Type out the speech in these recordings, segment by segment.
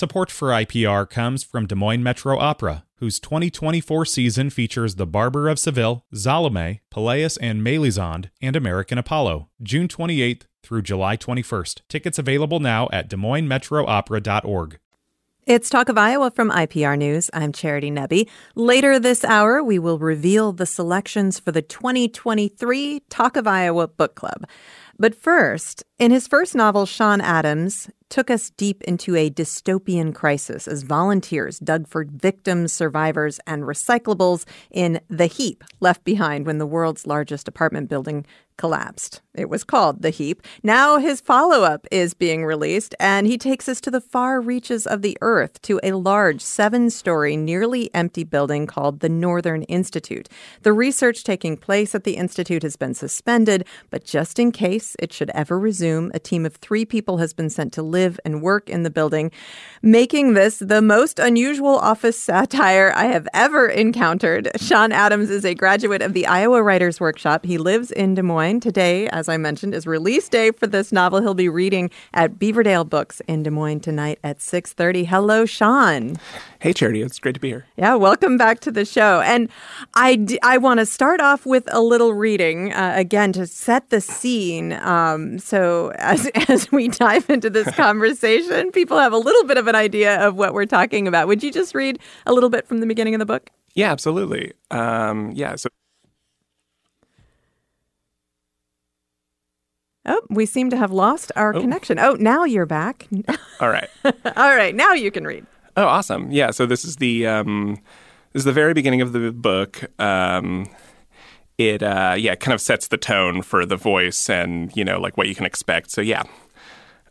Support for IPR comes from Des Moines Metro Opera, whose 2024 season features The Barber of Seville, Salome, Pelléas and Melisande, and American Apollo, June 28th through July 21st. Tickets available now at Des DesMoinesMetroOpera.org. It's Talk of Iowa from IPR News. I'm Charity Nebbe. Later this hour, we will reveal the selections for the 2023 Talk of Iowa Book Club. But first, in his first novel, Sean Adams took us deep into a dystopian crisis as volunteers dug for victims, survivors, and recyclables in the heap left behind when the world's largest apartment building collapsed. It was called The Heap. Now his follow up is being released, and he takes us to the far reaches of the earth to a large seven story, nearly empty building called the Northern Institute. The research taking place at the Institute has been suspended, but just in case it should ever resume, a team of three people has been sent to live and work in the building, making this the most unusual office satire I have ever encountered. Sean Adams is a graduate of the Iowa Writers Workshop. He lives in Des Moines today, as I mentioned, is release day for this novel. He'll be reading at Beaverdale Books in Des Moines tonight at 6:30. Hello, Sean. Hey, Charity. It's great to be here. Yeah, welcome back to the show. And I, d- I want to start off with a little reading uh, again to set the scene. Um, so as as we dive into this conversation, people have a little bit of an idea of what we're talking about. Would you just read a little bit from the beginning of the book? Yeah, absolutely. Um, yeah. So Oh, we seem to have lost our oh. connection. Oh, now you're back. All right. All right. Now you can read. Oh, awesome. Yeah. So this is the um, this is the very beginning of the book. Um, it uh, yeah kind of sets the tone for the voice and you know like what you can expect. So yeah.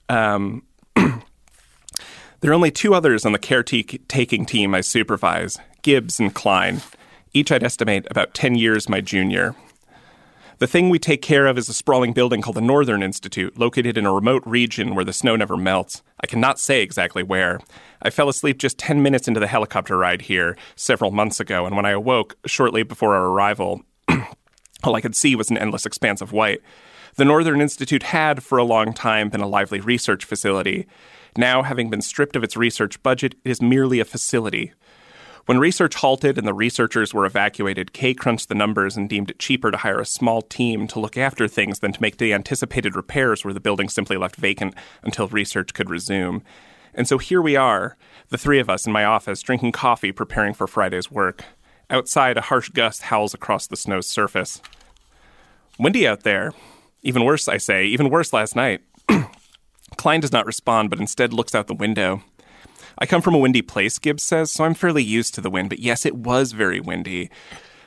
Um, there are only two others on the caretaking team I supervise: Gibbs and Klein. Each I'd estimate about ten years my junior. The thing we take care of is a sprawling building called the Northern Institute, located in a remote region where the snow never melts. I cannot say exactly where. I fell asleep just 10 minutes into the helicopter ride here several months ago, and when I awoke shortly before our arrival, all I could see was an endless expanse of white. The Northern Institute had, for a long time, been a lively research facility. Now, having been stripped of its research budget, it is merely a facility. When research halted and the researchers were evacuated, Kay crunched the numbers and deemed it cheaper to hire a small team to look after things than to make the anticipated repairs where the building simply left vacant until research could resume. And so here we are, the three of us in my office, drinking coffee, preparing for Friday's work. Outside, a harsh gust howls across the snow's surface. Windy out there. Even worse, I say, even worse last night. Klein does not respond, but instead looks out the window. I come from a windy place, Gibbs says, so I'm fairly used to the wind, but yes, it was very windy.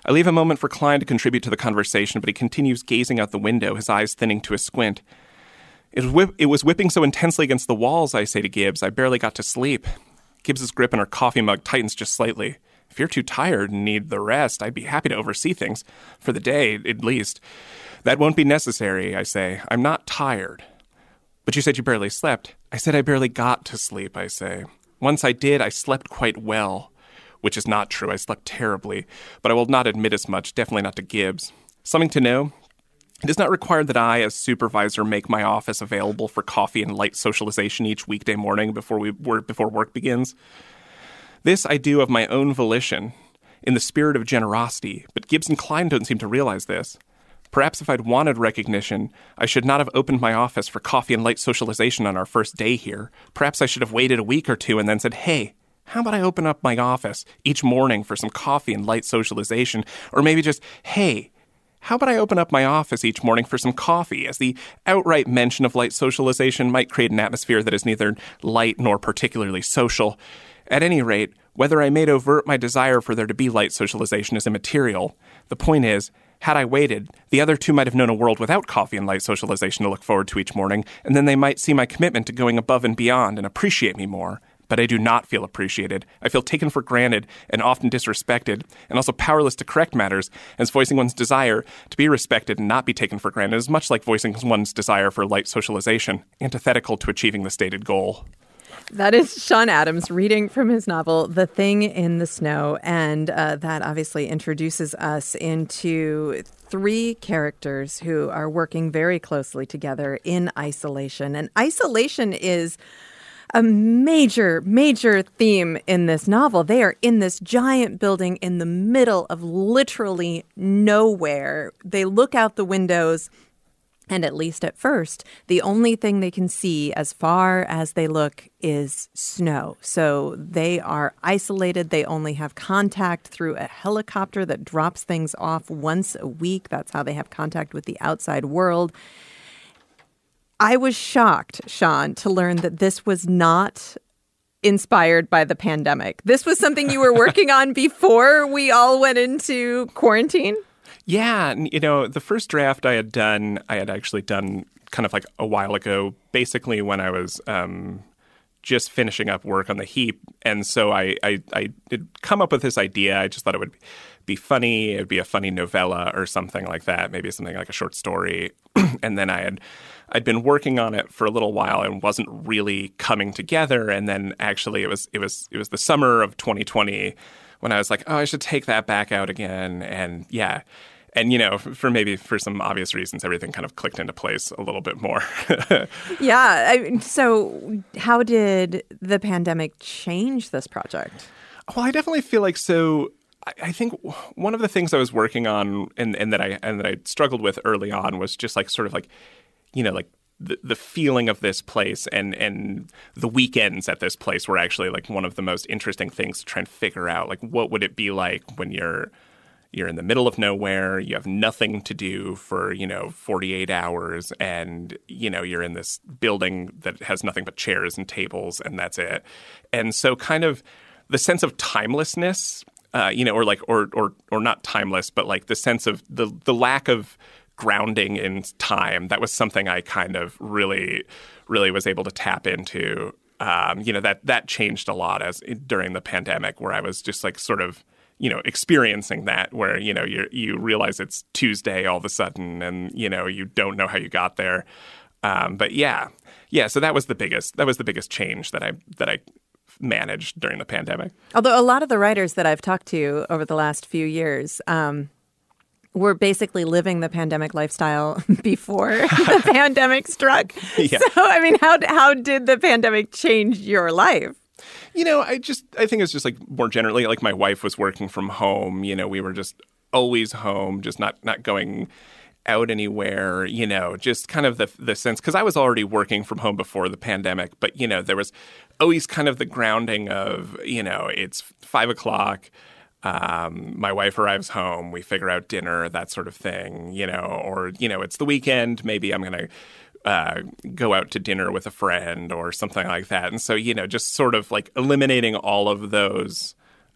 I leave a moment for Klein to contribute to the conversation, but he continues gazing out the window, his eyes thinning to a squint. It was, whip- it was whipping so intensely against the walls, I say to Gibbs, I barely got to sleep. Gibbs's grip on her coffee mug tightens just slightly. If you're too tired and need the rest, I'd be happy to oversee things, for the day, at least. That won't be necessary, I say. I'm not tired. But you said you barely slept. I said I barely got to sleep, I say. Once I did, I slept quite well, which is not true. I slept terribly, but I will not admit as much, definitely not to Gibbs. Something to know it is not required that I, as supervisor, make my office available for coffee and light socialization each weekday morning before, we before work begins. This I do of my own volition, in the spirit of generosity, but Gibbs and Klein don't seem to realize this. Perhaps if I'd wanted recognition, I should not have opened my office for coffee and light socialization on our first day here. Perhaps I should have waited a week or two and then said, hey, how about I open up my office each morning for some coffee and light socialization? Or maybe just, hey, how about I open up my office each morning for some coffee, as the outright mention of light socialization might create an atmosphere that is neither light nor particularly social. At any rate, whether I made overt my desire for there to be light socialization is immaterial. The point is, had I waited, the other two might have known a world without coffee and light socialization to look forward to each morning, and then they might see my commitment to going above and beyond and appreciate me more. But I do not feel appreciated. I feel taken for granted and often disrespected, and also powerless to correct matters, as voicing one's desire to be respected and not be taken for granted is much like voicing one's desire for light socialization, antithetical to achieving the stated goal. That is Sean Adams reading from his novel, The Thing in the Snow. And uh, that obviously introduces us into three characters who are working very closely together in isolation. And isolation is a major, major theme in this novel. They are in this giant building in the middle of literally nowhere. They look out the windows. And at least at first, the only thing they can see as far as they look is snow. So they are isolated. They only have contact through a helicopter that drops things off once a week. That's how they have contact with the outside world. I was shocked, Sean, to learn that this was not inspired by the pandemic. This was something you were working on before we all went into quarantine? Yeah, you know, the first draft I had done, I had actually done kind of like a while ago, basically when I was um, just finishing up work on the heap, and so I, I I did come up with this idea. I just thought it would be funny. It would be a funny novella or something like that, maybe something like a short story. and then I had I'd been working on it for a little while and wasn't really coming together. And then actually, it was it was it was the summer of 2020 when I was like, oh, I should take that back out again. And yeah, and you know for maybe for some obvious reasons everything kind of clicked into place a little bit more. Yeah I, so how did the pandemic change this project? Well i definitely feel like so I, think one of the things i was working on and, and that i and that i struggled with early on was just like sort of like you know like the, the feeling of this place and and the weekends at this place were actually like one of the most interesting things to try and figure out. Like what would it be like when you're you're in the middle of nowhere you have nothing to do for you know 48 hours and you know you're in this building that has nothing but chairs and tables and that's it. And so kind of the sense of timelessness uh, you know or like or or or not timeless but like the sense of the the lack of grounding in time that was something i kind of really really was able to tap into. Um, you know that that changed a lot as during the pandemic where i was just like sort of you know experiencing that where you know you you realize it's Tuesday all of a sudden and you know you don't know how you got there. Um, but yeah, yeah. So that was the biggest that was the biggest change that I that I managed during the pandemic. Although a lot of the writers that I've talked to over the last few years. Um, were basically living the pandemic lifestyle before the pandemic struck. Yeah. So, I mean, how how did the pandemic change your life? You know, I just I think it's just like more generally like my wife was working from home, you know, we were just always home, just not not going out anywhere, you know, just kind of the the sense because I was already working from home before the pandemic, but you know, there was always kind of the grounding of, you know, it's five o'clock. Um, my wife arrives home, we figure out dinner, that sort of thing, you know, or you know, it's the weekend, maybe I'm gonna uh, go out to dinner with a friend or something like that. And so, you know, just sort of like eliminating all of those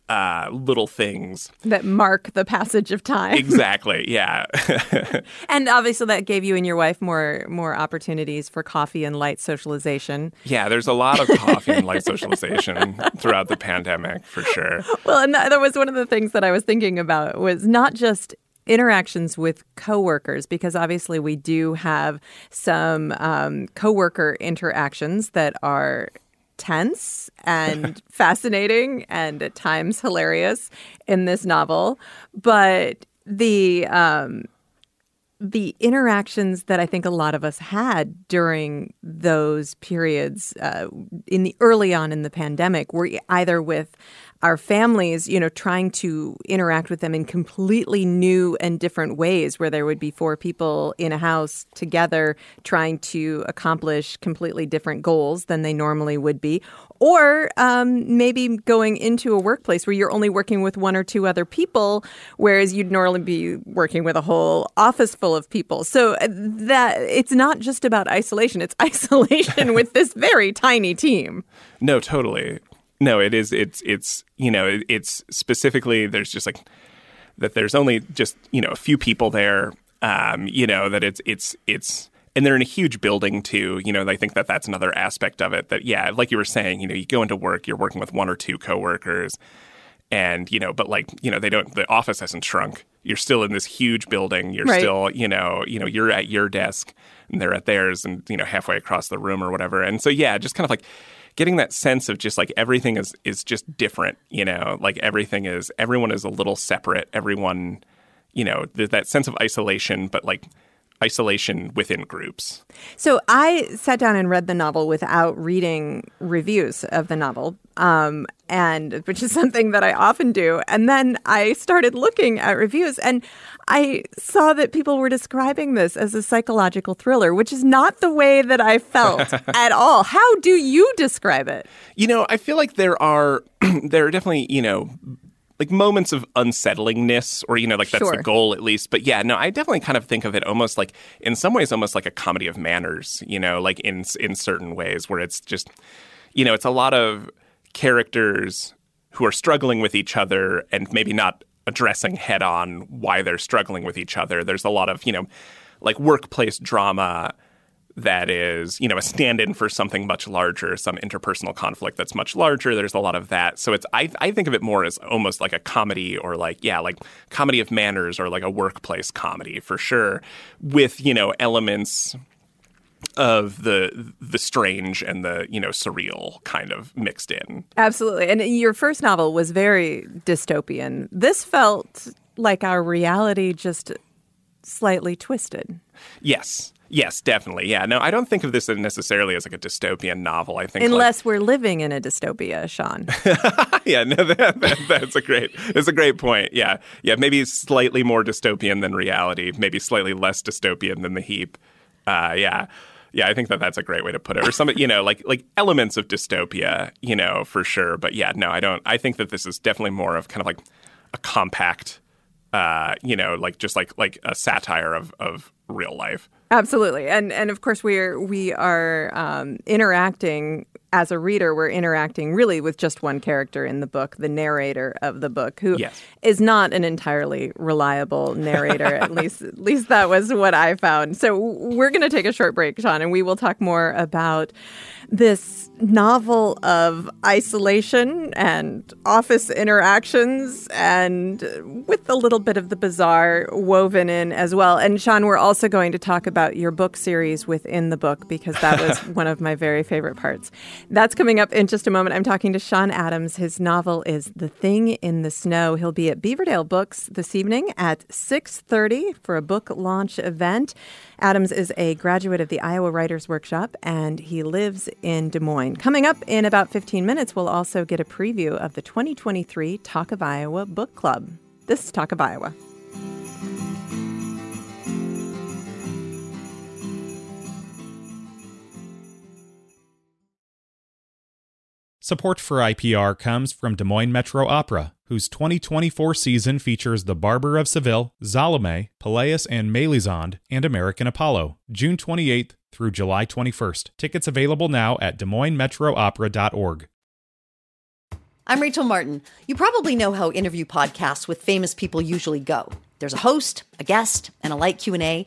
uh, little things that mark the passage of time. exactly. Yeah. and obviously, that gave you and your wife more more opportunities for coffee and light socialization. Yeah, there's a lot of coffee and light socialization throughout the pandemic, for sure. Well, and that was one of the things that I was thinking about was not just interactions with coworkers because obviously we do have some um, coworker interactions that are tense and fascinating and at times hilarious in this novel. But the um, the interactions that I think a lot of us had during those periods uh, in the early on in the pandemic were either with our families, you know, trying to interact with them in completely new and different ways, where there would be four people in a house together trying to accomplish completely different goals than they normally would be. Or um, maybe going into a workplace where you're only working with one or two other people, whereas you'd normally be working with a whole office full of people. So uh, that it's not just about isolation, it's isolation with this very tiny team. No, totally. No, it is. It's it's you know it's specifically there's just like that. There's only just you know a few people there. Um, you know that it's it's it's and they're in a huge building too. You know, I think that that's another aspect of it. That yeah, like you were saying, you know, you go into work, you're working with one or two coworkers, and you know, but like you know, they don't. The office hasn't shrunk. You're still in this huge building. You're right. still you know you know you're at your desk and they're at theirs, and you know halfway across the room or whatever. And so yeah, just kind of like getting that sense of just like everything is is just different, you know, like everything is everyone is a little separate. Everyone, you know, that sense of isolation, but like isolation within groups. So I sat down and read the novel without reading reviews of the novel, um, and which is something that I often do. And then I started looking at reviews, and I saw that people were describing this as a psychological thriller, which is not the way that I felt at all. How do you describe it? You know, I feel like there are there are definitely you know like moments of unsettlingness or you know like that's Sure. the goal at least but yeah no i definitely kind of think of it almost like in some ways almost like a comedy of manners you know like in in certain ways where it's just you know it's a lot of characters who are struggling with each other and maybe not addressing head on why they're struggling with each other there's a lot of you know like workplace drama that is, you know, a stand-in for something much larger, some interpersonal conflict that's much larger. There's a lot of that. So it's I I think of it more as almost like a comedy or like yeah, like comedy of manners or like a workplace comedy for sure with, you know, elements of the the strange and the, you know, surreal kind of mixed in. Absolutely. And your first novel was very dystopian. This felt like our reality just slightly twisted. Yes. Yes, definitely. Yeah. No, I don't think of this necessarily as like a dystopian novel. I think like- Unless we're living in a dystopia, Sean. yeah, no, that, that, that's a great, that's a great point. Yeah, yeah, maybe slightly more dystopian than reality, maybe slightly less dystopian than the heap. Uh, yeah, yeah, I think that that's a great way to put it. Or some, you know, like like elements of dystopia, you know, for sure. But yeah, no, I don't. I think that this is definitely more of kind of like a compact, uh, you know, like just like like a satire of of real life. Absolutely, and and of course we're we are um, interacting as a reader. We're interacting really with just one character in the book, the narrator of the book, who is Yes. not an entirely reliable narrator. at least at least that was what I found. So we're going to take a short break, Sean, and we will talk more about this novel of isolation and office interactions and with a little bit of the bizarre woven in as well. And Sean, we're also going to talk about your book series within the book because that was one of my very favorite parts. That's coming up in just a moment. I'm talking to Sean Adams. His novel is The Thing in the Snow. He'll be at Beaverdale Books this evening at 6:30 for a book launch event. Adams is a graduate of the Iowa Writers Workshop and he lives in Des Moines. Coming up in about 15 minutes, we'll also get a preview of the 2023 Talk of Iowa Book Club. This is Talk of Iowa. Support for IPR comes from Des Moines Metro Opera, whose 2024 season features The Barber of Seville, Salome, Pelléas and Melisande, and American Apollo, June 28th through July 21st. Tickets available now at Des Moines Opera.org. I'm Rachel Martin. You probably know how interview podcasts with famous people usually go. There's a host, a guest, and a light Q&A.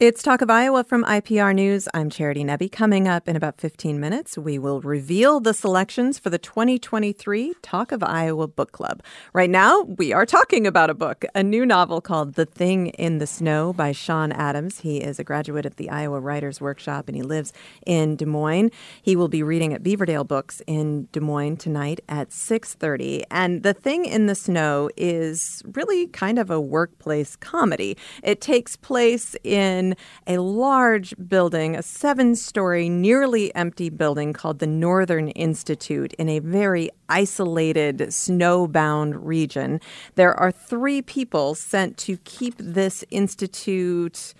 It's Talk of Iowa from IPR News. I'm Charity Nebbe. Coming up in about 15 minutes, we will reveal the selections for the 2023 Talk of Iowa Book Club. Right now, we are talking about a book, a new novel called The Thing in the Snow by Sean Adams. He is a graduate of the Iowa Writers Workshop and he lives in Des Moines. He will be reading at Beaverdale Books in Des Moines tonight at 6:30. And The Thing in the Snow is really kind of a workplace comedy. It takes place in a large building, a seven story, nearly empty building called the Northern Institute in a very isolated, snowbound region. There are three people sent to keep this institute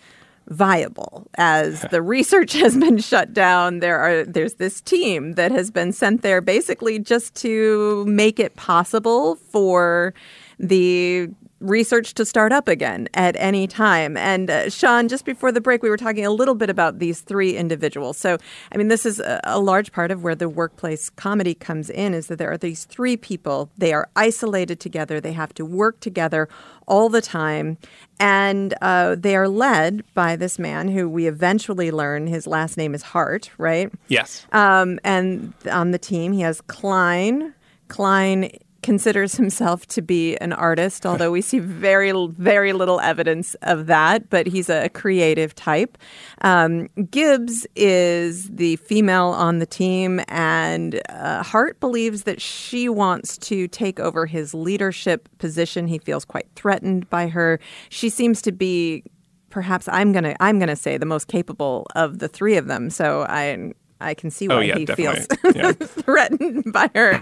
viable as the research has been shut down there are there's this team that has been sent there basically just to make it possible for the research to start up again at any time. And uh, Sean, just before the break, we were talking a little bit about these three individuals. So, I mean, this is a, a large part of where the workplace comedy comes in is that there are these three people. They are isolated together. They have to work together all the time. And uh, they are led by this man who we eventually learn his last name is Hart, right? Yes. Um, and on the team, he has Klein. Klein considers himself to be an artist, although we see very, very little evidence of that, but he's a creative type. Um, Gibbs is the female on the team, and uh, Hart believes that she wants to take over his leadership position. He feels quite threatened by her. She seems to be perhaps I'm gonna I'm gonna say the most capable of the three of them. So I I can see Oh, why yeah, he definitely. feels Yeah. threatened by her.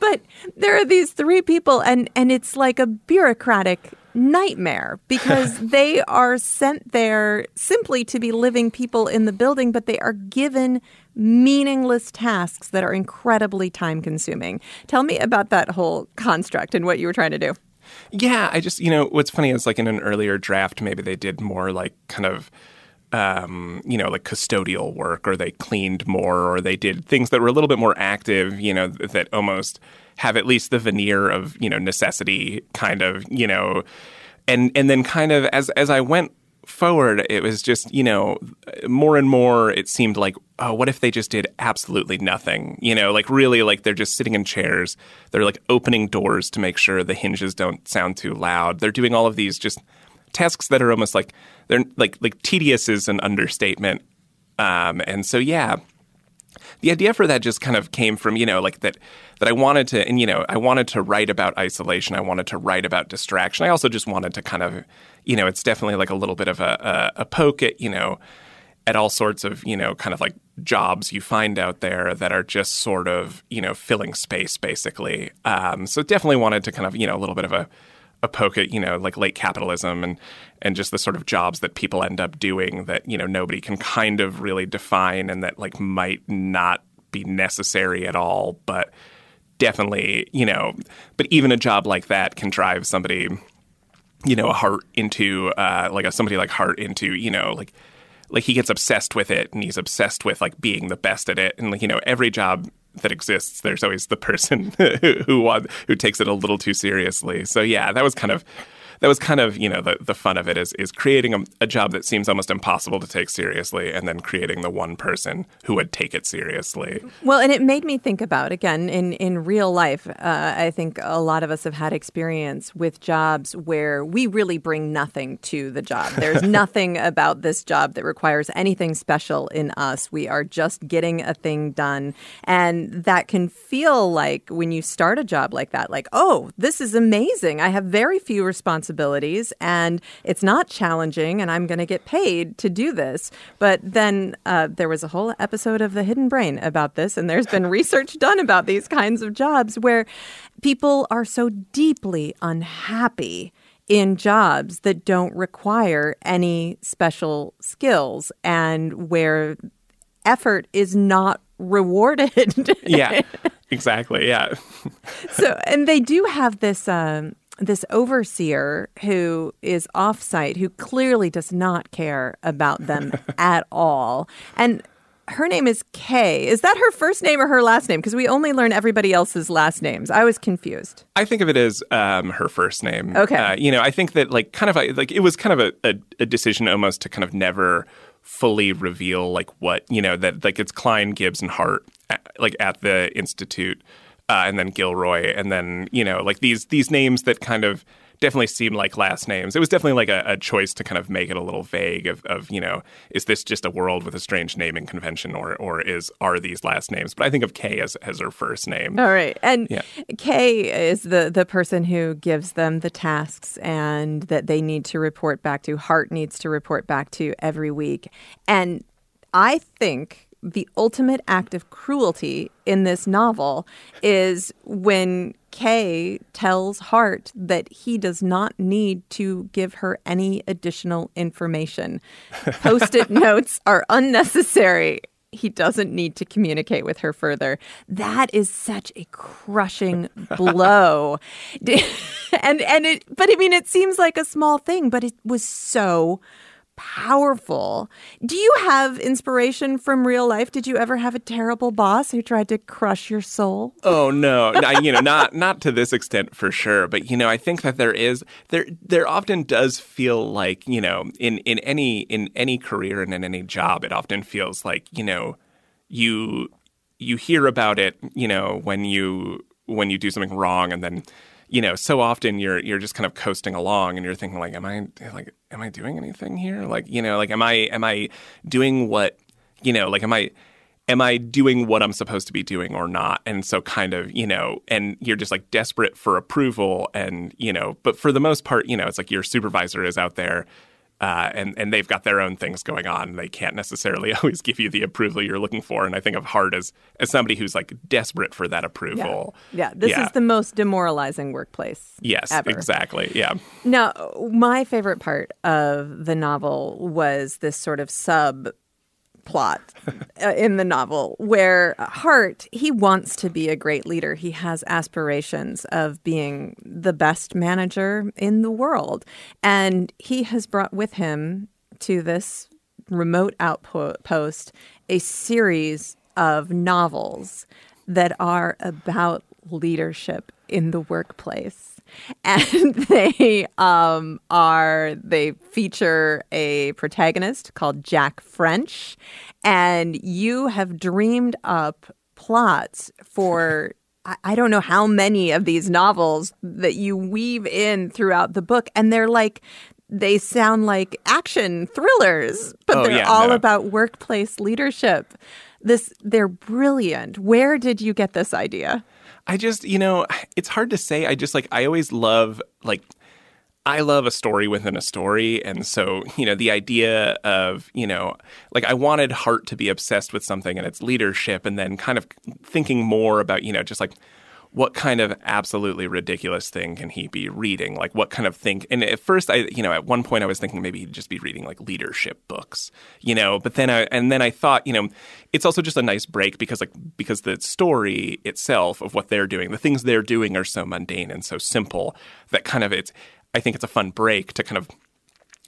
But there are these three people, and and it's like a bureaucratic nightmare because they are sent there simply to be living people in the building, but they are given meaningless tasks that are incredibly time consuming. Tell me about that whole construct and what you were trying to do. Yeah, I just you know what's funny is like in an earlier draft maybe they did more like kind of um, you know like custodial work or they cleaned more or they did things that were a little bit more active you know th- that almost have at least the veneer of you know necessity kind of you know. And and then kind of as as I went forward it was just you know more and more it seemed like oh what if they just did absolutely nothing? You know like really like they're just sitting in chairs. They're like opening doors to make sure the hinges don't sound too loud. They're doing all of these just tasks that are almost like they're like like tedious is an understatement. Um and so yeah the idea for that just kind of came from you know like that that I wanted to and you know I wanted to write about isolation. I wanted to write about distraction. I also just wanted to kind of you know it's definitely like a little bit of a, a, a poke at you know at all sorts of you know kind of like jobs you find out there that are just sort of you know filling space basically. Um, so definitely wanted to kind of you know a little bit of a a poke at you know like late capitalism and and just the sort of jobs that people end up doing that you know nobody can kind of really define and that like might not be necessary at all but definitely you know but even a job like that can drive somebody you know a Hart into uh like a somebody like Hart into you know like like he gets obsessed with it and he's obsessed with like being the best at it. And like you know every job that exists. There's always the person who who, who takes it a little too seriously. So yeah that was kind of that was kind of you know the, the fun of it is is creating a, a job that seems almost impossible to take seriously and then creating the one person who would take it seriously Well, and it made me think about again in in real life. Uh, I think a lot of us have had experience with jobs where we really bring nothing to the job. There's nothing about this job that requires anything special in us. We are just getting a thing done, and that can feel like when you start a job like that, like oh, this is amazing. I have very few responsibilities, and it's not challenging, and I'm going to get paid to do this. But then uh, there was a whole episode of The Hidden Brain about this, and there's been research done about these kinds of jobs where people are so deeply unhappy in jobs that don't require any special skills and where effort is not rewarded. yeah exactly yeah so and they do have this um this overseer who is offsite who clearly does not care about them at all and her name is Kay. Is that her first name or her last name? Because we only learn everybody else's last names. I was confused. I think of it as um, her first name. Okay. Uh, you know, I think that like kind of like it was kind of a, a, a decision almost to kind of never fully reveal like what you know that like it's Klein, Gibbs, and Hart like at the institute, uh, and then Gilroy, and then you know like these these names that kind of definitely seem like last names. It was definitely like a, a choice to kind of make it a little vague of, of you know is this just a world with a strange naming convention or or is are these last names? But I think of Kay as as her first name. All right. And Yeah. Kay is the, the person who gives them the tasks and that they need to report back to. Hart needs to report back to every week. And I think the ultimate act of cruelty in this novel is when Kay tells Hart that he does not need to give her any additional information. Post it notes are unnecessary. He doesn't need to communicate with her further. That is such a crushing blow. and and it but I mean it seems like a small thing, but it was so powerful. Do you have inspiration from real life? Did you ever have a terrible boss who tried to crush your soul? Oh no, No, you know, not not to this extent for sure, but you know, I think that there is there there often does feel like you know in in any in any career and in any job, it often feels like you know you you hear about it, you know, when you when you do something wrong and then you know so often you're you're just kind of coasting along and you're thinking like am i like am i doing anything here like you know like am i am i doing what you know like am i am I doing what I'm supposed to be doing or not? And so kind of, you know, and you're just like desperate for approval and, you know, but for the most part, you know, it's like your supervisor is out there uh, and and they've got their own things going on. They can't necessarily always give you the approval you're looking for. And I think of Hart as as somebody who's like desperate for that approval. Yeah, yeah. this Yeah. is the most demoralizing workplace. Yes, ever. exactly. Yeah. Now, my favorite part of the novel was this sort of sub plot uh, in the novel where Hart he wants to be a great leader. He has aspirations of being the best manager in the world and he has brought with him to this remote outpost a series of novels that are about leadership in the workplace. And they um, are, they feature a protagonist called Jack French. And you have dreamed up plots for. I- don't know how many of these novels that you weave in throughout the book, and they're like, they sound like action thrillers, but Oh, they're yeah, all no. about workplace leadership. This they're brilliant. Where did you get this idea? I just, you know, it's hard to say. I just like I always love like I love a story within a story, and so you know the idea of you know like I wanted Hart to be obsessed with something and its leadership, and then kind of thinking more about you know just like what kind of absolutely ridiculous thing can he be reading? Like what kind of thing? And at first, I you know at one point I was thinking maybe he'd just be reading like leadership books, you know. But then I and then I thought you know it's also just a nice break because like because the story itself of what they're doing, the things they're doing are so mundane and so simple that kind of it's. I think it's a fun break to kind of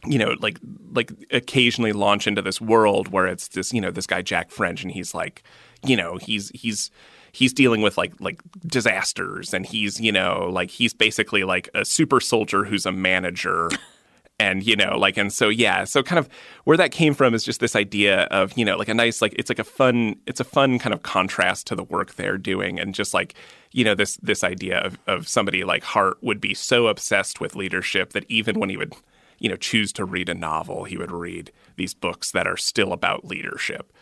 you know, like like occasionally launch into this world where it's this, you know, this guy Jack French, and he's like, you know, he's he's he's dealing with like like disasters, and he's you know like he's basically like a super soldier who's a manager. And you know, like, and so yeah, so kind of where that came from is just this idea of you know, like a nice, like it's like a fun, it's a fun kind of contrast to the work they're doing, and just like you know, this this idea of of somebody like Hart would be so obsessed with leadership that even when he would you know, choose to read a novel, he would read these books that are still about leadership.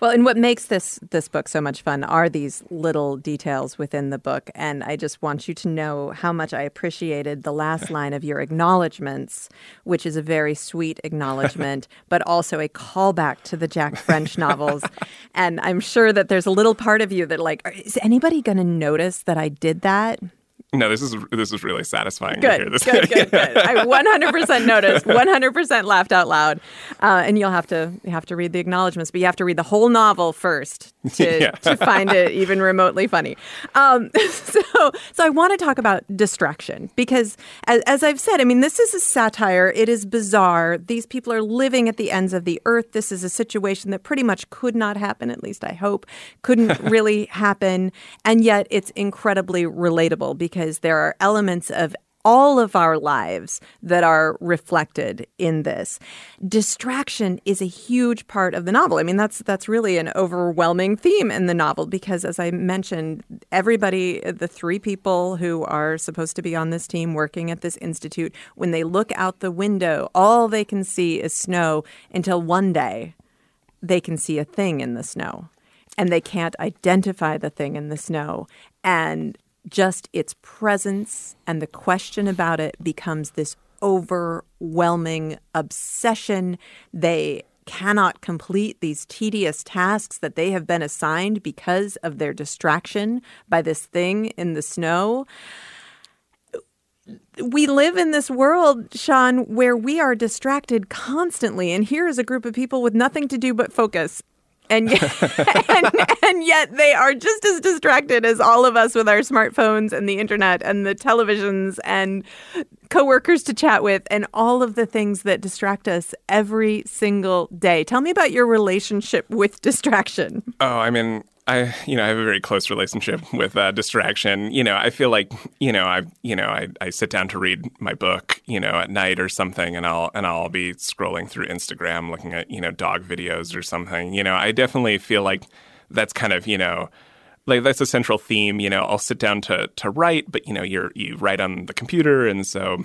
Well, and what makes this this book so much fun are these little details within the book, and I just want you to know how much I appreciated the last line of your acknowledgments, which is a very sweet acknowledgement, but also a callback to the Jack French novels. and I'm sure that there's a little part of you that like, is anybody going to notice that I did that? No, this is this is really satisfying to hear Good, this. good, good, good. I 100% noticed, 100% laughed out loud, uh, and you'll have to you have to read the acknowledgments, but you have to read the whole novel first to, Yeah. to find it even remotely funny. Um, so, so I want to talk about distraction because, as, as I've said, I mean, this is a satire. It is bizarre. These people are living at the ends of the earth. This is a situation that pretty much could not happen. At least I hope couldn't really happen, and yet it's incredibly relatable because there are elements of all of our lives that are reflected in this. Distraction is a huge part of the novel. I mean, that's that's really an overwhelming theme in the novel because as I mentioned, everybody the three people who are supposed to be on this team working at this institute, when they look out the window, all they can see is snow until one day they can see a thing in the snow and they can't identify the thing in the snow. And just its presence and the question about it becomes this overwhelming obsession. They cannot complete these tedious tasks that they have been assigned because of their distraction by this thing in the snow we live in this world, Sean, where we are distracted constantly. And here is a group of people with nothing to do but focus. And yet, and, and yet they are just as distracted as all of us with our smartphones and the internet and the televisions and coworkers to chat with and all of the things that distract us every single day. Tell me about your relationship with distraction. Oh, I mean, I you know I have a very close relationship with uh, distraction. You know, I feel like you know I you know I, I sit down to read my book you know at night or something, and I'll and I'll be scrolling through Instagram looking at you know dog videos or something. You know, I definitely feel like that's kind of you know like that's a central theme. You know, I'll sit down to to write, but you know, you're you write on the computer, and so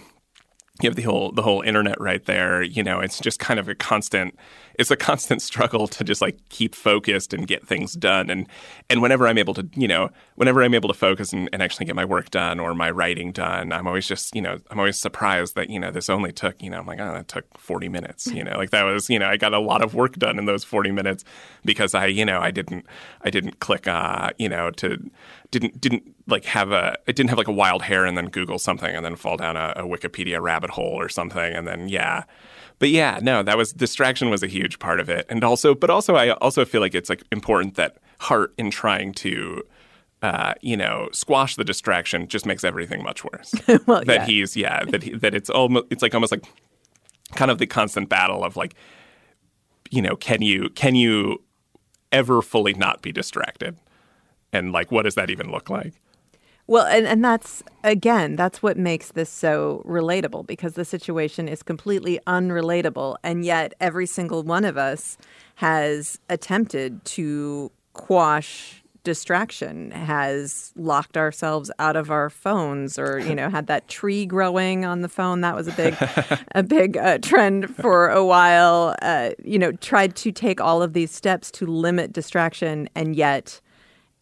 you have the whole the whole internet right there. You know, it's just kind of a constant it's a constant struggle to just like keep focused and get things done. And and whenever I'm able to, you know, whenever I'm able to focus and, and actually get my work done or my writing done, I'm always just, you know, I'm always surprised that, you know, this only took, you know, I'm like, oh, that took 40 minutes. You know, like that was, you know, I got a lot of work done in those 40 minutes because I, you know, I didn't I didn't click uh, you know, to didn't didn't like have a it didn't have like a wild hair and then Google something and then fall down a, a Wikipedia rabbit hole or something and then yeah but yeah, no, that was distraction was a huge part of it, and also, but also, I also feel like it's like important that Hart in trying to. Uh, you know, squash the distraction just makes everything much worse. well, that yeah. he's yeah, that he, that it's almost it's like almost like kind of the constant battle of like, you know, can you can you ever fully not be distracted, and like what does that even look like? Well, and, and that's, again, that's what makes this so relatable because the situation is completely unrelatable. And yet, every single one of us has attempted to quash distraction, has locked ourselves out of our phones or, you know, had that tree growing on the phone. That was a big, a big uh, trend for a while. Uh, you know, tried to take all of these steps to limit distraction and yet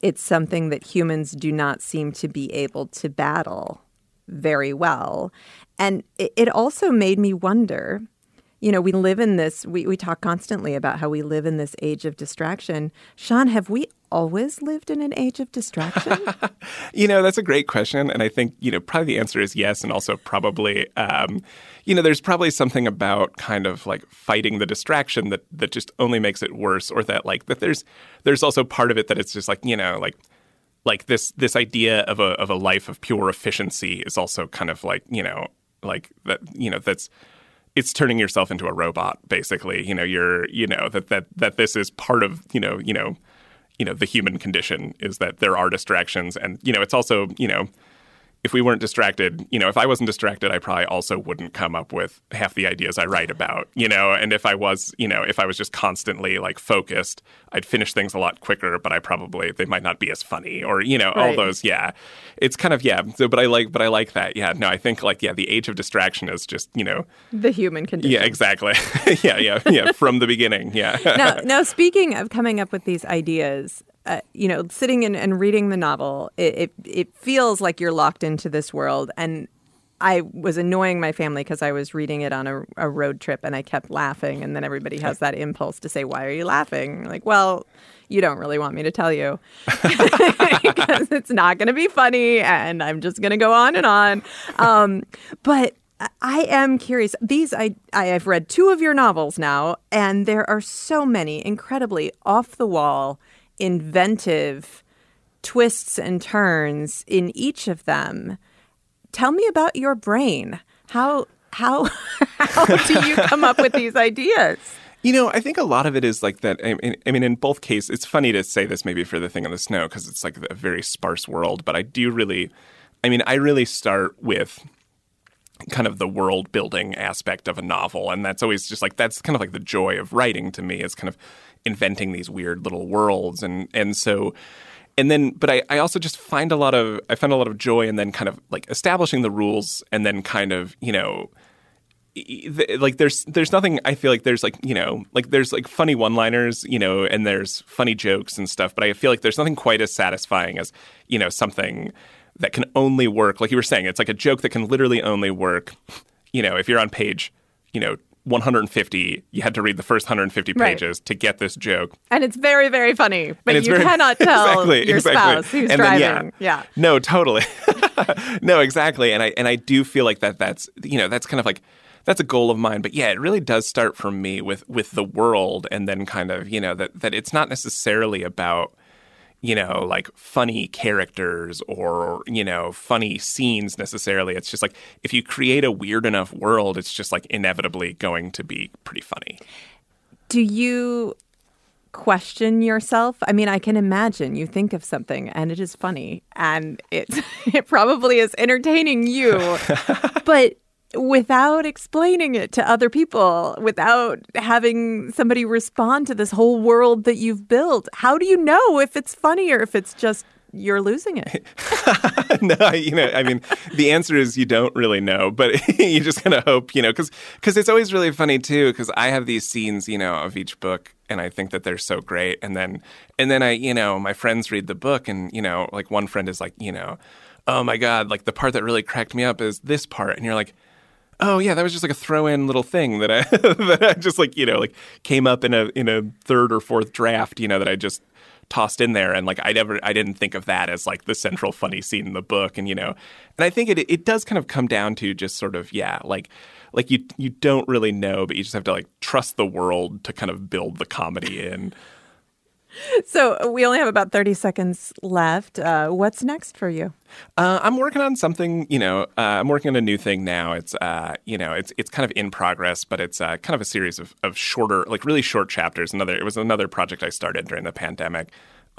it's something that humans do not seem to be able to battle very well. And it, also made me wonder you know, we live in this, we, we talk constantly about how we live in this age of distraction. Sean, have we always lived in an age of distraction? you know, that's a great question. And I think, you know, probably the answer is yes. And also probably, um, you know, there's probably something about kind of like fighting the distraction that, that just only makes it worse or that like that there's, there's also part of it that it's just like, you know, like, like this, this idea of a, of a life of pure efficiency is also kind of like, you know, like that, you know, that's, it's turning yourself into a robot basically you know you're you know that that that this is part of you know you know you know the human condition is that there are distractions and you know it's also you know if we weren't distracted, you know, if I wasn't distracted, I probably also wouldn't come up with half the ideas I write about, you know, and if I was, you know, if I was just constantly like focused, I'd finish things a lot quicker, but I probably they might not be as funny or, you know, right. all those, yeah. It's kind of yeah, so but I like but I like that. Yeah, no, I think like yeah, the age of distraction is just, you know, the human condition. Yeah, exactly. yeah, yeah, yeah, from the beginning. Yeah. now, now speaking of coming up with these ideas, uh, you know, sitting and, and reading the novel, it, it, it feels like you're locked into this world. And I was annoying my family because I was reading it on a, a, road trip and I kept laughing. And then everybody has that impulse to say, Why are you laughing? Like, well, you don't really want me to tell you because it's not going to be funny and I'm just going to go on and on. Um, but I am curious. These I I have read two of your novels now, and there are so many incredibly off the wall inventive twists and turns in each of them. Tell me about your brain. How how how do you come up with these ideas? You know, I think a lot of it is like that. I mean, in both cases, it's funny to say this maybe for the thing on the snow because it's like a very sparse world. But I do really, I mean, I really start with kind of the world building aspect of a novel, and that's always just like that's kind of like the joy of writing to me is kind of inventing these weird little worlds and and so and then but I, I also just find a lot of I find a lot of joy in then kind of like establishing the rules and then kind of you know like there's there's nothing I feel like there's like you know like there's like funny one liners you know and there's funny jokes and stuff but I feel like there's nothing quite as satisfying as you know something that can only work like you were saying it's like a joke that can literally only work you know if you're on page you know 150 you had to read the first 150 pages right. to get this joke and it's very very funny but you very, cannot tell exactly, your exactly. spouse who's and driving then, yeah. yeah no totally no exactly and i and i do feel like that that's you know that's kind of like that's a goal of mine but yeah it really does start for me with with the world and then kind of you know that that it's not necessarily about you know, like funny characters or, you know, funny scenes necessarily. It's just like if you create a weird enough world, it's just like inevitably going to be pretty funny. Do you question yourself? I mean, I can imagine you think of something and it is funny and it it probably is entertaining you. but without explaining it to other people, without having somebody respond to this whole world that you've built. How do you know if it's funny or if it's just you're losing it? no, you know, I mean, the answer is you don't really know, but you just kind of hope, you know, because because it's always really funny too. Because I have these scenes, you know, of each book, and I think that they're so great, and then and then I, you know, my friends read the book, and you know, like one friend is like, you know, oh my god, like the part that really cracked me up is this part, and you're like. Oh yeah, that was just like a throw-in little thing that I that I just like you know like came up in a in a third or fourth draft, you know that I just tossed in there. And like I never I didn't think of that as like the central funny scene in the book. And you know and I think it it does kind of come down to just sort of yeah like like you you don't really know but you just have to like trust the world to kind of build the comedy in so we only have about 30 seconds left. Uh, what's next for you? Uh, I'm working on something, you know, uh, I'm working on a new thing now. It's, uh, you know, it's it's kind of in progress, but it's uh, kind of a series of, of shorter, like really short chapters. Another, it was another project I started during the pandemic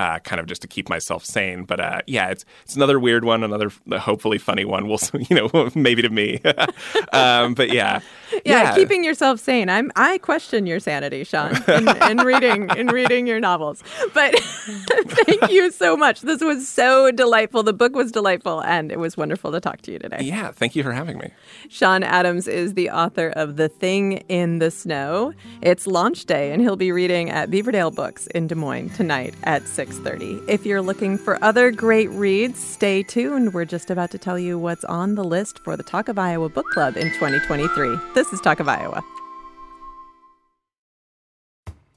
uh, kind of just to keep myself sane. But uh, yeah, it's it's another weird one, another hopefully funny one. We'll you know maybe to me, um, but yeah. yeah, yeah, keeping yourself sane. I'm I question your sanity, Sean, in, in reading in reading your novels. But thank you so much. This was so delightful. The book was delightful, and it was wonderful to talk to you today. Yeah, thank you for having me. Sean Adams is the author of The Thing in the Snow. It's launch day, and he'll be reading at Beaverdale Books in Des Moines tonight at six. 6:30. If you're looking for other great reads, stay tuned. We're just about to tell you what's on the list for the Talk of Iowa Book Club in 2023. This is Talk of Iowa.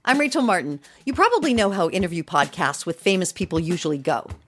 I'm Rachel Martin. You probably know how interview podcasts with famous people usually go.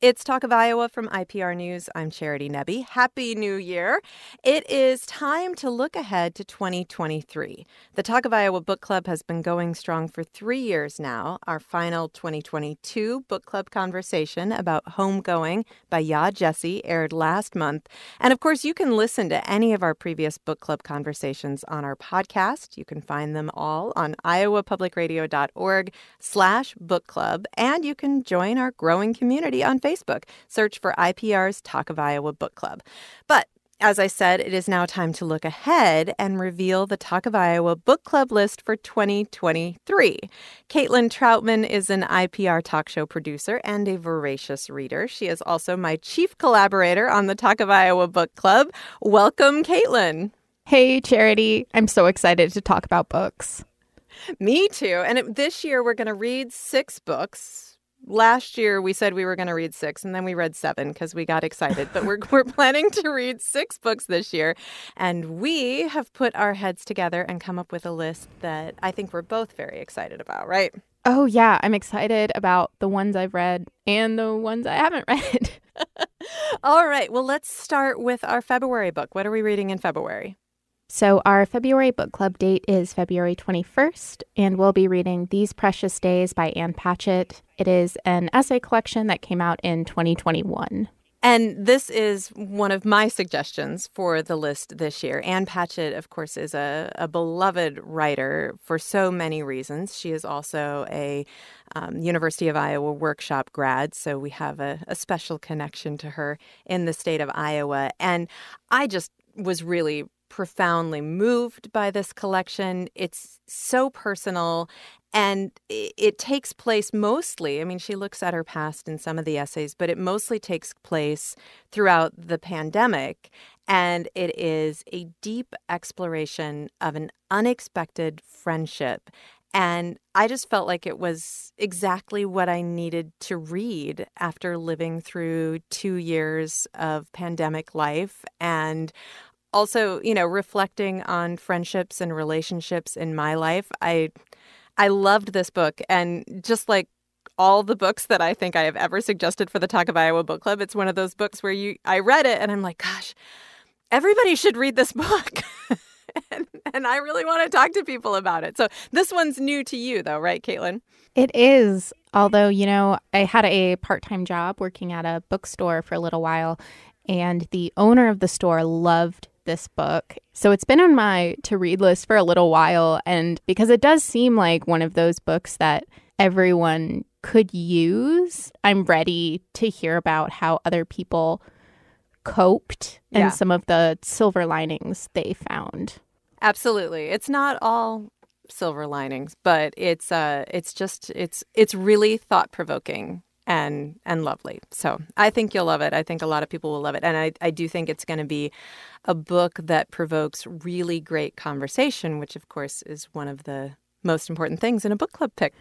It's Talk of Iowa from IPR News. I'm Charity Nebbe. Happy New Year. It is time to look ahead to 2023. The Talk of Iowa Book Club has been going strong for three years now. Our final 2022 book club conversation about Homegoing by Yaa Gyasi aired last month. And of course, you can listen to any of our previous book club conversations on our podcast. You can find them all on iowapublicradio.org slash book club. And you can join our growing community on Facebook Facebook. Search for IPR's Talk of Iowa Book Club. But as I said, it is now time to look ahead and reveal the Talk of Iowa book club list for 2023. Caitlin Troutman is an IPR talk show producer and a voracious reader. She is also my chief collaborator on the Talk of Iowa book club. Welcome, Caitlin. Hey, Charity. I'm so excited to talk about books. Me too. And this year we're going to read six books last year we said we were going to read six and then we read seven because we got excited but we're, we're planning to read six books this year. And we have put our heads together and come up with a list that i think we're both very excited about right? Oh yeah i'm excited about the ones i've read and the ones i haven't read. All right well let's start with our february book. What are we reading in february so, our February book club date is February 21st, and we'll be reading These Precious Days by Ann Patchett. It is an essay collection that came out in 2021. And this is one of my suggestions for the list this year. Ann Patchett, of course, is a, a beloved writer for so many reasons. She is also a um, University of Iowa workshop grad, so we have a, a special connection to her in the state of Iowa. And I just was really profoundly moved by this collection. It's so personal and it takes place mostly, I mean, she looks at her past in some of the essays, but it mostly takes place throughout the pandemic. And it is a deep exploration of an unexpected friendship. And I just felt like it was exactly what I needed to read after living through two years of pandemic life and also, you know, reflecting on friendships and relationships in my life, I I loved this book and just like all the books that I think I have ever suggested for the Talk of Iowa Book Club, it's one of those books where you I read it and I'm like, gosh, everybody should read this book. and, and I really want to talk to people about it. So this one's new to you though, right, Caitlin? It is. Although, you know, I had a part time job working at a bookstore for a little while, and the owner of the store loved this book. So it's been on my to read list for a little while. And because it does seem like one of those books that everyone could use, I'm ready to hear about how other people coped and Yeah. some of the silver linings they found. Absolutely. It's not all silver linings, but it's uh it's just it's it's really thought-provoking and and lovely. So, I think you'll love it. I think a lot of people will love it. And I I do think it's going to be a book that provokes really great conversation, which of course is one of the most important things in a book club pick.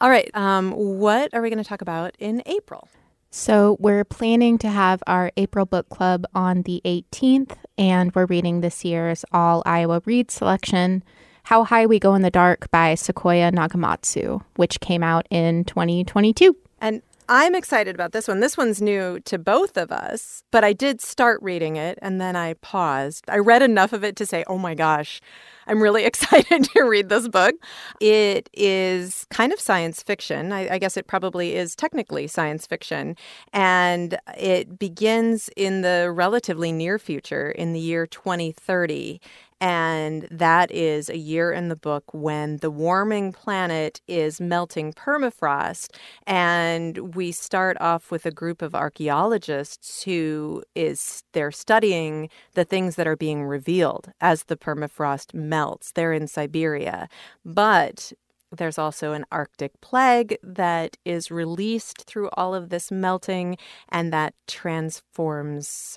All right. Um what are we going to talk about in April? So we're planning to have our April book club on the 18th, and we're reading this year's All Iowa Reads selection, How High We Go in the Dark by Sequoia Nagamatsu, which came out in 2022. And I'm excited about this one. This one's new to both of us, but I did start reading it and then I paused. I read enough of it to say, oh my gosh, I'm really excited to read this book. It is kind of science fiction. I, I guess it probably is technically science fiction. And it begins in the relatively near future, in the year 2030. And that is a year in the book when the warming planet is melting permafrost. And we start off with a group of archaeologists who is they're studying the things that are being revealed as the permafrost melts. They're in Siberia. But there's also an Arctic plague that is released through all of this melting and that transforms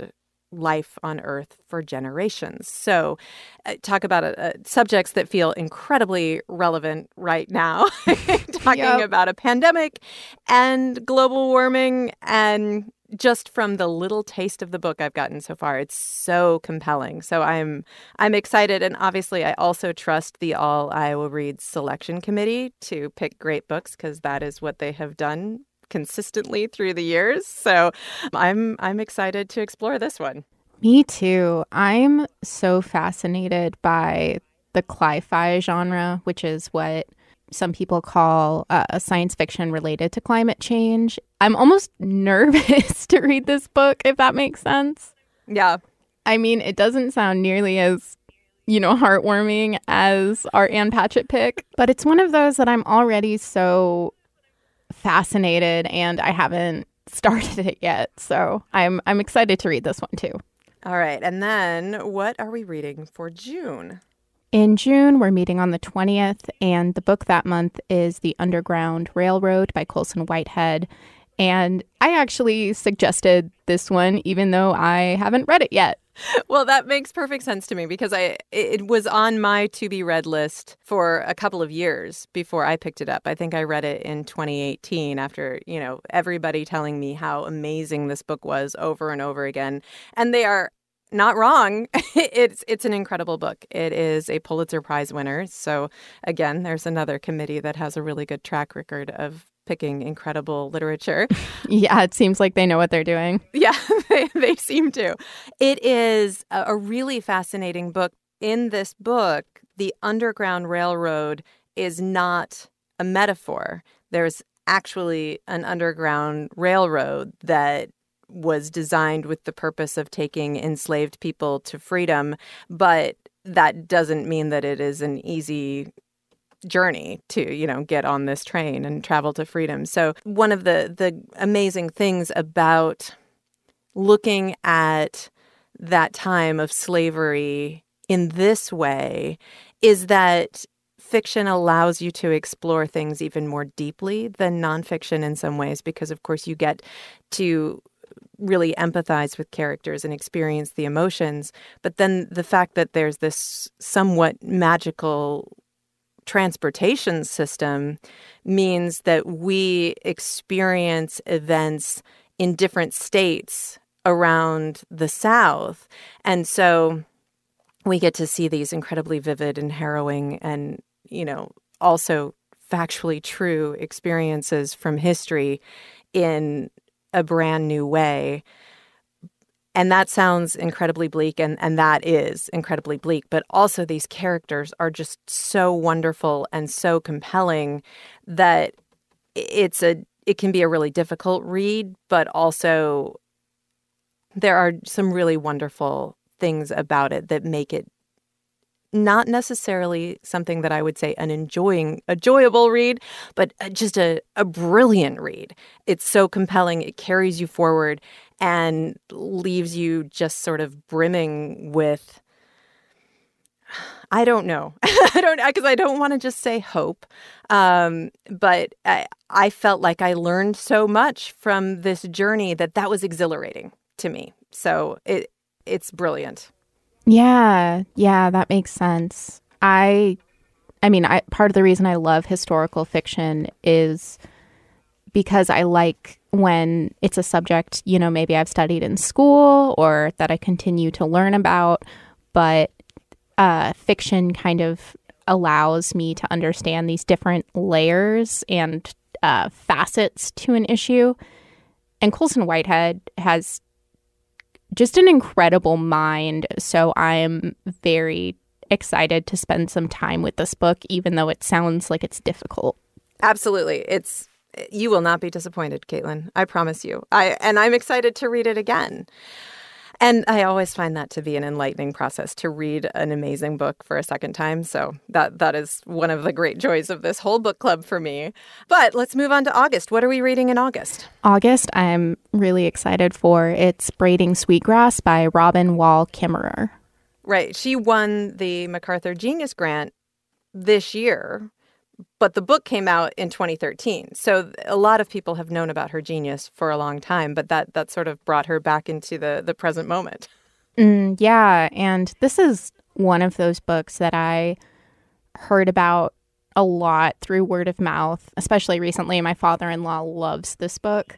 life on Earth for generations. So, uh, talk about uh, uh, subjects that feel incredibly relevant right now. Talking Yep. about a pandemic and global warming and just from the little taste of the book I've gotten so far, it's so compelling. So I'm I'm excited, and obviously I also trust the All Iowa Reads Selection Committee to pick great books because that is what they have done consistently through the years. So I'm I'm excited to explore this one. Me too. I'm so fascinated by the cli-fi genre, which is what some people call uh, science fiction related to climate change. I'm almost nervous to read this book, if that makes sense. Yeah. I mean, it doesn't sound nearly as, you know, heartwarming as our Ann Patchett pick, but it's one of those that I'm already so fascinated and I haven't started it yet. So I'm I'm excited to read this one too. All right. And then what are we reading for June? In June, we're meeting on the 20th, and the book that month is The Underground Railroad by Colson Whitehead. And I actually suggested this one, even though I haven't read it yet. Well, that makes perfect sense to me because I it was on my to be read list for a couple of years before I picked it up. I think I read it in 2018 after, you know, everybody telling me how amazing this book was over and over again. And they are not wrong. it's it's an incredible book. It is a Pulitzer Prize winner. So again, there's another committee that has a really good track record of picking incredible literature. Yeah, it seems like they know what they're doing. Yeah, they, they seem to. It is a, a really fascinating book. In this book, the Underground Railroad is not a metaphor. There's actually an underground railroad that was designed with the purpose of taking enslaved people to freedom, but that doesn't mean that it is an easy journey to you know get on this train and travel to freedom. So one of the the amazing things about looking at that time of slavery in this way is that fiction allows you to explore things even more deeply than nonfiction in some ways because of course you get to really empathize with characters and experience the emotions. But then the fact that there's this somewhat magical transportation system means that we experience events in different states around the South. And so we get to see these incredibly vivid and harrowing and, you know, also factually true experiences from history in a brand new way. And that sounds incredibly bleak, and, and that is incredibly bleak. But also, these characters are just so wonderful and so compelling that it's a it can be a really difficult read, but also there are some really wonderful things about it that make it not necessarily something that I would say an enjoying, a enjoyable read, but uh, just a, a brilliant read. It's so compelling, it carries you forward and leaves you just sort of brimming with. I don't know. I don't because I don't want to just say hope, um, but I, I felt like I learned so much from this journey that that was exhilarating to me. So it it's brilliant. Yeah, yeah, that makes sense. I I mean, I part of the reason I love historical fiction is because I like when it's a subject, you know, maybe I've studied in school or that I continue to learn about, but uh, fiction kind of allows me to understand these different layers and uh, facets to an issue. And Colson Whitehead has just an incredible mind. So I'm very excited to spend some time with this book, even though it sounds like it's difficult. Absolutely. It's you will not be disappointed, Caitlin. I promise you. I and I'm excited to read it again. And I always find that to be an enlightening process to read an amazing book for a second time. So that that is one of the great joys of this whole book club for me. But let's move on to August. What are we reading in August? August, I'm really excited for. It's Braiding Sweetgrass by Robin Wall Kimmerer. Right. She won the MacArthur Genius Grant this year but the book came out in 2013 so a lot of people have known about her genius for a long time but that that sort of brought her back into the the present moment. Mm, yeah and this is one of those books that i heard about a lot through word of mouth especially recently. My father-in-law loves this book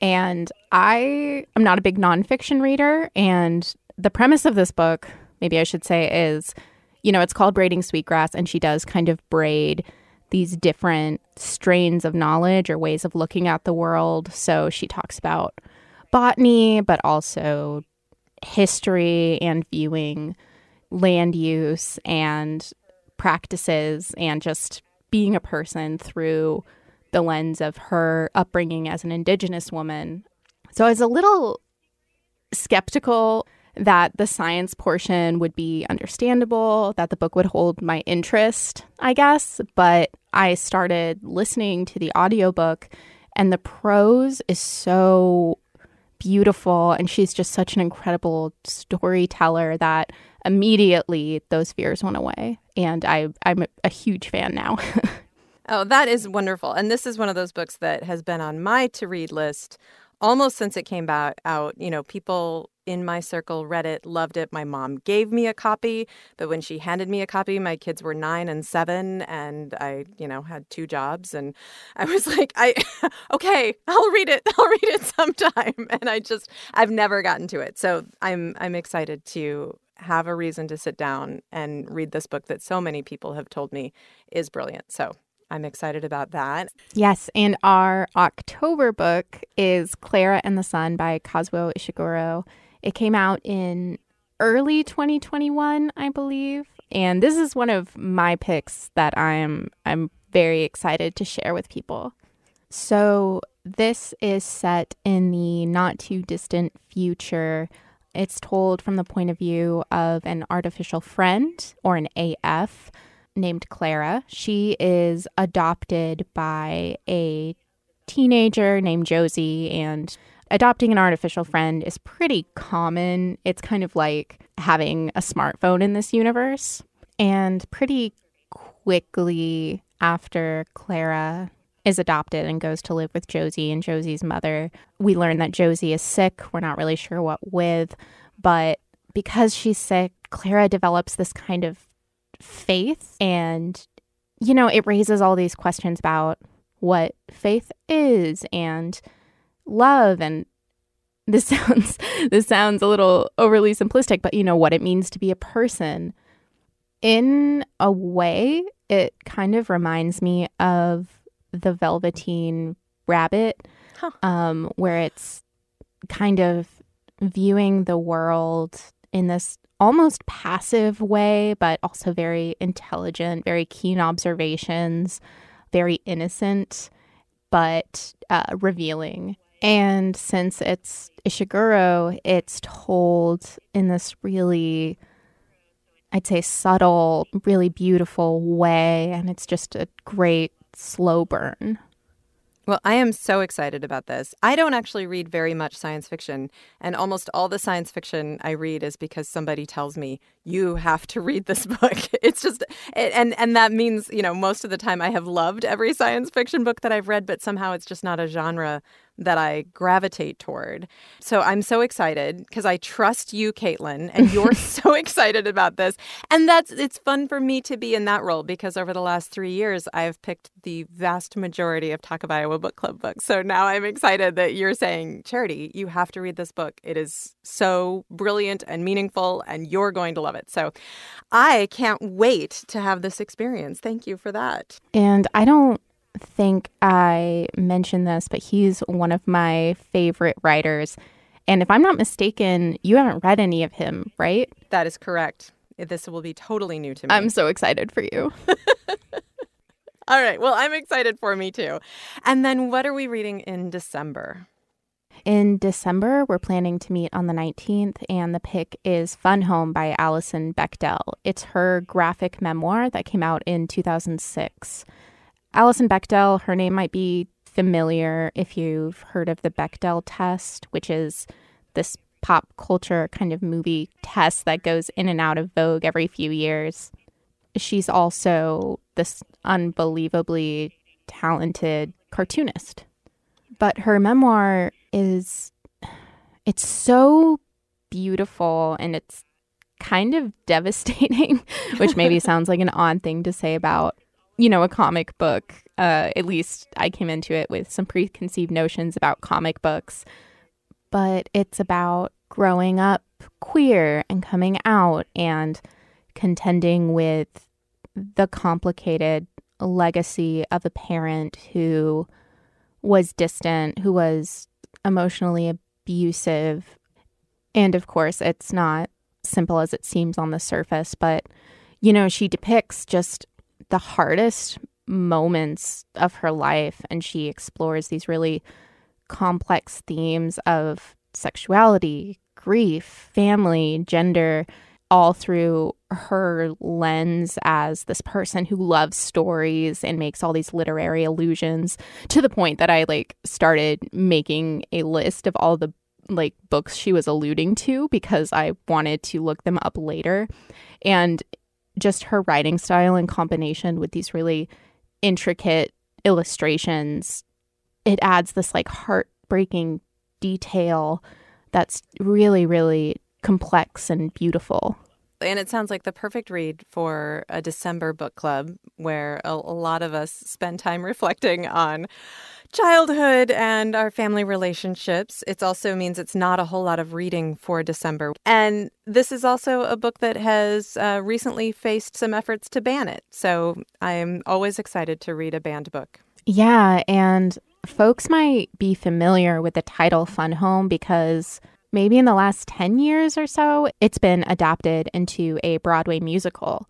and i am not a big nonfiction reader and the premise of this book maybe i should say is you know it's called braiding sweetgrass and she does kind of braid these different strains of knowledge or ways of looking at the world. So she talks about botany, but also history and viewing land use and practices and just being a person through the lens of her upbringing as an indigenous woman. So I was a little skeptical that the science portion would be understandable, that the book would hold my interest, I guess. But I started listening to the audiobook, and the prose is so beautiful. And she's just such an incredible storyteller that immediately those fears went away. And I, I'm a huge fan now. oh, that is wonderful. And this is one of those books that has been on my to read list almost since it came out, out, you know, people in my circle read it, loved it. My mom gave me a copy, but when she handed me a copy, my kids were nine and seven, and I, you know, had two jobs, and I was like, I, okay, I'll read it, I'll read it sometime, and I just, I've never gotten to it, so I'm, I'm excited to have a reason to sit down and read this book that so many people have told me is brilliant. So I'm excited about that. Yes, and our October book is Clara and the Sun by Kazuo Ishiguro. It came out in early 2021, I believe, and this is one of my picks that I'm I'm very excited to share with people. So, this is set in the not too distant future. It's told from the point of view of an artificial friend or an AF named Clara. She is adopted by a teenager named Josie, and adopting an artificial friend is pretty common. It's kind of like having a smartphone in this universe. And pretty quickly after Clara is adopted and goes to live with Josie and Josie's mother, we learn that Josie is sick. We're not really sure what with, but because she's sick, Clara develops this kind of faith. And, you know, it raises all these questions about what faith is and love and this sounds this sounds a little overly simplistic but you know what it means to be a person in a way it kind of reminds me of the velveteen rabbit huh. um, where it's kind of viewing the world in this almost passive way, but also very intelligent, very keen observations, very innocent, but uh, revealing And since it's Ishiguro, it's told in this really, I'd say, subtle, really beautiful way. And it's just a great slow burn. Well, I am so excited about this. I don't actually read very much science fiction, and almost all the science fiction I read is because somebody tells me you have to read this book. It's just and and that means, you know, most of the time I have loved every science fiction book that I've read, but somehow it's just not a genre that I gravitate toward. So I'm so excited because I trust you, Caitlin, and you're so excited about this. And that's it's fun for me to be in that role because over the last three years I've picked the vast majority of Talk of Iowa Book Club books. So now I'm excited that you're saying, Charity, you have to read this book. It is so brilliant and meaningful, and you're going to love it. So I can't wait to have this experience. Thank you for that. And I don't think I mentioned this, but he's one of my favorite writers. And if I'm not mistaken, you haven't read any of him, right? That is correct. This will be totally new to me. I'm so excited for you. All right. Well, I'm excited for me too. And then what are we reading in December? In December, we're planning to meet on the 19th, and the pick is Fun Home by Alison Bechdel. It's her graphic memoir that came out in 2006. Alison Bechdel, her name might be familiar if you've heard of the Bechdel test, which is this pop culture kind of movie test that goes in and out of vogue every few years. She's also this unbelievably talented cartoonist. But her memoir is it's so beautiful and it's kind of devastating, which maybe sounds like an odd thing to say about you know, a comic book. Uh, at least I came into it with some preconceived notions about comic books, but it's about growing up queer and coming out and contending with the complicated legacy of a parent who was distant, who was emotionally abusive. And of course, it's not simple as it seems on the surface, but you know, she depicts just the hardest moments of her life and she explores these really complex themes of sexuality, grief, family, gender, all through her lens as this person who loves stories and makes all these literary allusions to the point that I like started making a list of all the like books she was alluding to because I wanted to look them up later. And just her writing style in combination with these really intricate illustrations, it adds this like heartbreaking detail that's really, really complex and beautiful. And it sounds like the perfect read for a December book club where a, a lot of us spend time reflecting on childhood and our family relationships. It also means it's not a whole lot of reading for December. And this is also a book that has uh, recently faced some efforts to ban it. So I'm always excited to read a banned book. Yeah. And folks might be familiar with the title Fun Home because maybe in the last 10 years or so, it's been adapted into a Broadway musical,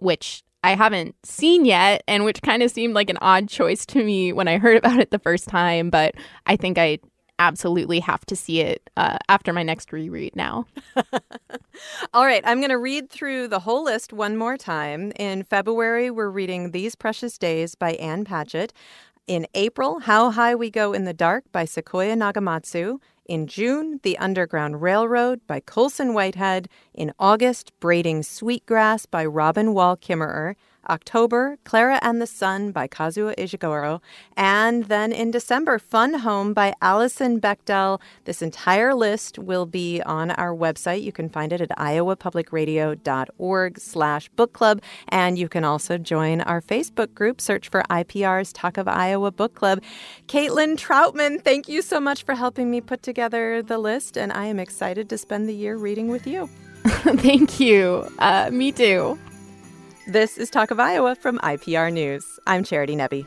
which I haven't seen yet, and which kind of seemed like an odd choice to me when I heard about it the first time. But I think I absolutely have to see it uh, after my next reread now. All right, I'm going to read through the whole list one more time. In February, we're reading These Precious Days by Ann Patchett. In April, How High We Go in the Dark by Sequoia Nagamatsu. In June, The Underground Railroad by Colson Whitehead. In August, Braiding Sweetgrass by Robin Wall Kimmerer. October, Clara and the Sun by Kazuo Ishiguro. And then in December, Fun Home by Alison Bechdel. This entire list will be on our website. You can find it at iowapublicradio.org slash book club. And you can also join our Facebook group. Search for IPR's Talk of Iowa Book Club. Caitlin Troutman, thank you so much for helping me put together the list. And I am excited to spend the year reading with you. Thank you. Uh, me too. This is Talk of Iowa from IPR News. I'm Charity Nebbe.